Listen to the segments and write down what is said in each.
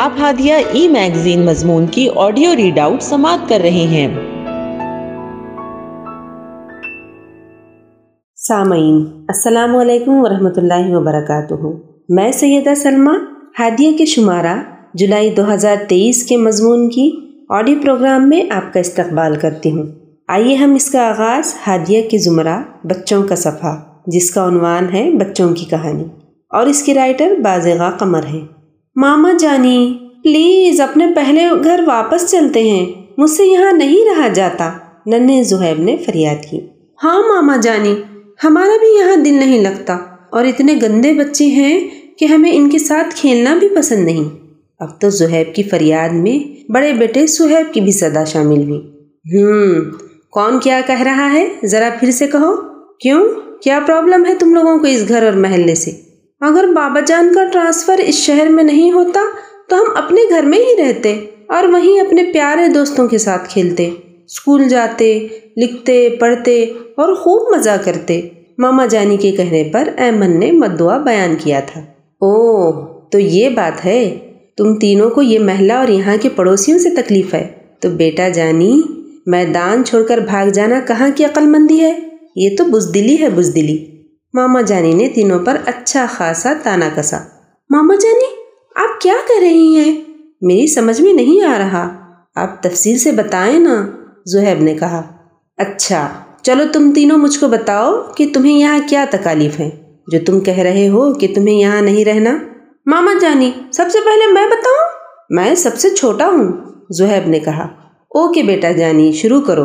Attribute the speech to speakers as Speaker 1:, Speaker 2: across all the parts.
Speaker 1: آپ ہادیہ ای میگزین مضمون کی آڈیو ریڈ آؤٹ سماعت کر رہے ہیں۔
Speaker 2: سامعین، السلام علیکم ورحمۃ اللہ وبرکاتہ۔ میں سیدہ سلمہ، ہادیہ کے شمارہ، جولائی دو ہزار تیئیس کے مضمون کی آڈیو پروگرام میں آپ کا استقبال کرتی ہوں۔ آئیے ہم اس کا آغاز ہادیہ کے زمرہ بچوں کا صفحہ، جس کا عنوان ہے بچوں کی کہانی۔ اور اس کی رائٹر بازغہ قمر ہے ماما جانی، پلیز اپنے پہلے گھر واپس چلتے ہیں۔ مجھ سے یہاں نہیں رہا جاتا۔ ننے زہیب نے فریاد کی۔ ہاں ماما جانی، ہمارا بھی یہاں دل نہیں لگتا۔ اور اتنے گندے بچے ہیں کہ ہمیں ان کے ساتھ کھیلنا بھی پسند نہیں۔ اب تو زہیب کی فریاد میں بڑے بیٹے سہیب کی بھی صدا شامل ہوئی۔ ہوں کون کیا کہہ رہا ہے؟ ذرا پھر سے کہو۔ کیوں؟ کیا پرابلم ہے تم لوگوں کو اس گھر اور محلے سے؟ اگر بابا جان کا ٹرانسفر اس شہر میں نہیں ہوتا تو ہم اپنے گھر میں ہی رہتے اور وہیں اپنے پیارے دوستوں کے ساتھ کھیلتے اسکول جاتے، لکھتے، پڑھتے اور خوب مزہ کرتے۔ ماما جانی کے کہنے پر ایمن نے مدعا بیان کیا تھا۔ او تو یہ بات ہے۔ تم تینوں کو یہ محلہ اور یہاں کے پڑوسیوں سے تکلیف ہے۔ تو بیٹا جانی، میدان چھوڑ کر بھاگ جانا کہاں کی عقل مندی ہے؟ یہ تو بزدلی ہے، بزدلی۔ ماما جانی نے تینوں پر اچھا خاصا تانا کسا۔ ماما جانی، آپ کیا کہہ رہی ہیں؟ میری سمجھ میں نہیں آ رہا۔ آپ تفصیل سے بتائیں نا، زہیب نے کہا۔ اچھا چلو تم تینوں مجھ کو بتاؤ کہ تمہیں یہاں کیا تکالیف ہے جو تم کہہ رہے ہو کہ تمہیں یہاں نہیں رہنا۔ ماما جانی، سب سے پہلے میں بتاؤں؟ میں سب سے چھوٹا ہوں، زہیب نے کہا۔ اوکے بیٹا جانی، شروع کرو۔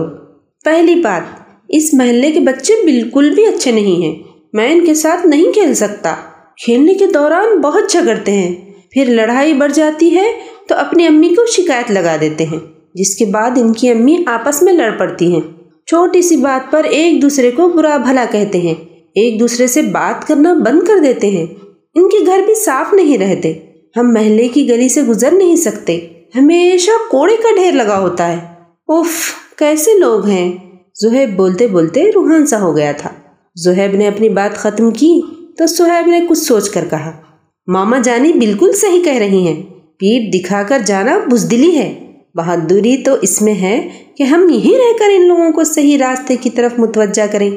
Speaker 2: پہلی بات، اس محلے کے بچے بالکل بھی اچھے نہیں ہیں۔ میں ان کے ساتھ نہیں کھیل سکتا۔ کھیلنے کے دوران بہت جھگڑتے ہیں۔ پھر لڑائی بڑھ جاتی ہے تو اپنی امی کو شکایت لگا دیتے ہیں، جس کے بعد ان کی امی آپس میں لڑ پڑتی ہیں۔ چھوٹی سی بات پر ایک دوسرے کو برا بھلا کہتے ہیں۔ ایک دوسرے سے بات کرنا بند کر دیتے ہیں۔ ان کے گھر بھی صاف نہیں رہتے۔ ہم محلے کی گلی سے گزر نہیں سکتے۔ ہمیشہ کوڑے کا ڈھیر لگا ہوتا ہے۔ اف کیسے لوگ ہیں؟ زہیب بولتے بولتے روحان سا ہو گیا تھا۔ زہیب نے اپنی بات ختم کی تو سہیب نے کچھ سوچ کر کہا، ماما جانی بالکل صحیح کہہ رہی ہیں۔ پیٹ دکھا کر جانا بزدلی ہے۔ بہادری تو اس میں ہے کہ ہم یہیں رہ کر ان لوگوں کو صحیح راستے کی طرف متوجہ کریں۔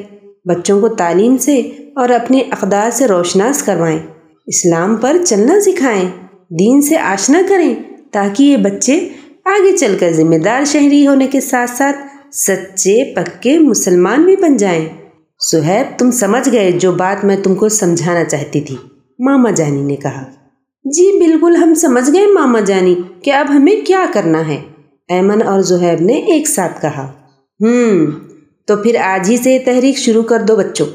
Speaker 2: بچوں کو تعلیم سے اور اپنے اقدار سے روشناس کروائیں۔ اسلام پر چلنا سکھائیں۔ دین سے آشنا کریں تاکہ یہ بچے آگے چل کر ذمہ دار شہری ہونے کے ساتھ ساتھ سچے، پکے مسلمان بھی بن جائیں۔ سہیب، تم سمجھ گئے جو بات میں تم کو سمجھانا چاہتی تھی۔ ماما جانی نے کہا۔ جی بالکل، ہم سمجھ گئے ماما جانی، کہ اب ہمیں کیا کرنا ہے۔ ایمن اور زہیب نے ایک ساتھ کہا۔ ہم، تو پھر آج ہی سے تحریک شروع کر دو بچوں۔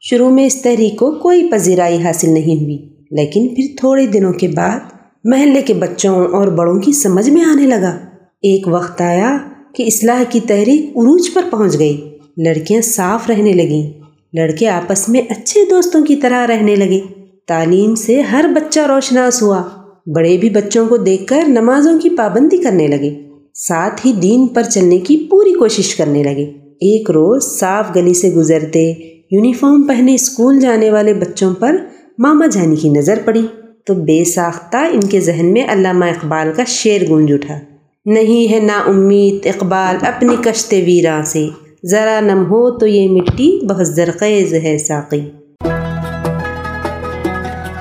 Speaker 2: شروع میں اس تحریک کو کوئی پذیرائی حاصل نہیں ہوئی، لیکن پھر تھوڑے دنوں کے بعد محلے کے بچوں اور بڑوں کی سمجھ میں آنے لگا۔ ایک وقت آیا کہ اصلاح کی تحریک عروج پر پہنچ گئی۔ لڑکیاں صاف رہنے لگیں۔ لڑکے آپس میں اچھے دوستوں کی طرح رہنے لگے۔ تعلیم سے ہر بچہ روشناس ہوا۔ بڑے بھی بچوں کو دیکھ کر نمازوں کی پابندی کرنے لگے۔ ساتھ ہی دین پر چلنے کی پوری کوشش کرنے لگے۔ ایک روز صاف گلی سے گزرتے یونیفارم پہنے اسکول جانے والے بچوں پر ماما جانی کی نظر پڑی۔ تو بے ساختہ ان کے ذہن میں علامہ اقبال کا شعر گونج اٹھا۔ نہیں ہے نا امید اقبال اپنی کشتے ویراں سے۔ ذرا نم ہو تو یہ مٹی بہت زرخیز ہے ساقی۔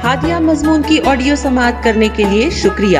Speaker 1: ہادیہ مضمون کی آڈیو سماعت کرنے کے لیے شکریہ۔